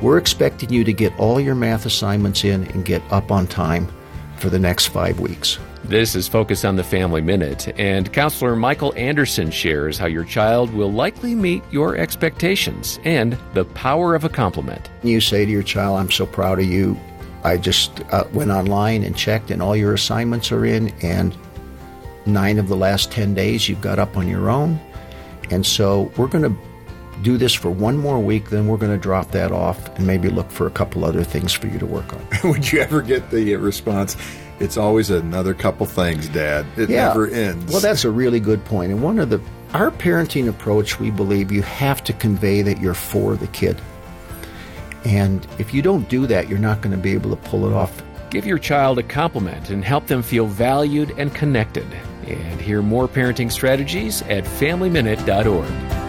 We're expecting you to get all your math assignments in and get up on time for the next five weeks. This is Focus on the Family Minute, and Counselor Michael Anderson shares how your child will likely meet your expectations and the power of a compliment. You say to your child, I'm so proud of you. I just uh, went online and checked, and all your assignments are in, and nine of the last 10 days you've got up on your own. And so we're going to do this for one more week, then we're going to drop that off and maybe look for a couple other things for you to work on. Would you ever get the response? It's always another couple things, Dad. It Yeah. never ends. Well, that's a really good point. And one of the our parenting approach, we believe you have to convey that you're for the kid. And if you don't do that, you're not going to be able to pull it off. Give your child a compliment and help them feel valued and connected. And hear more parenting strategies at FamilyMinute.org.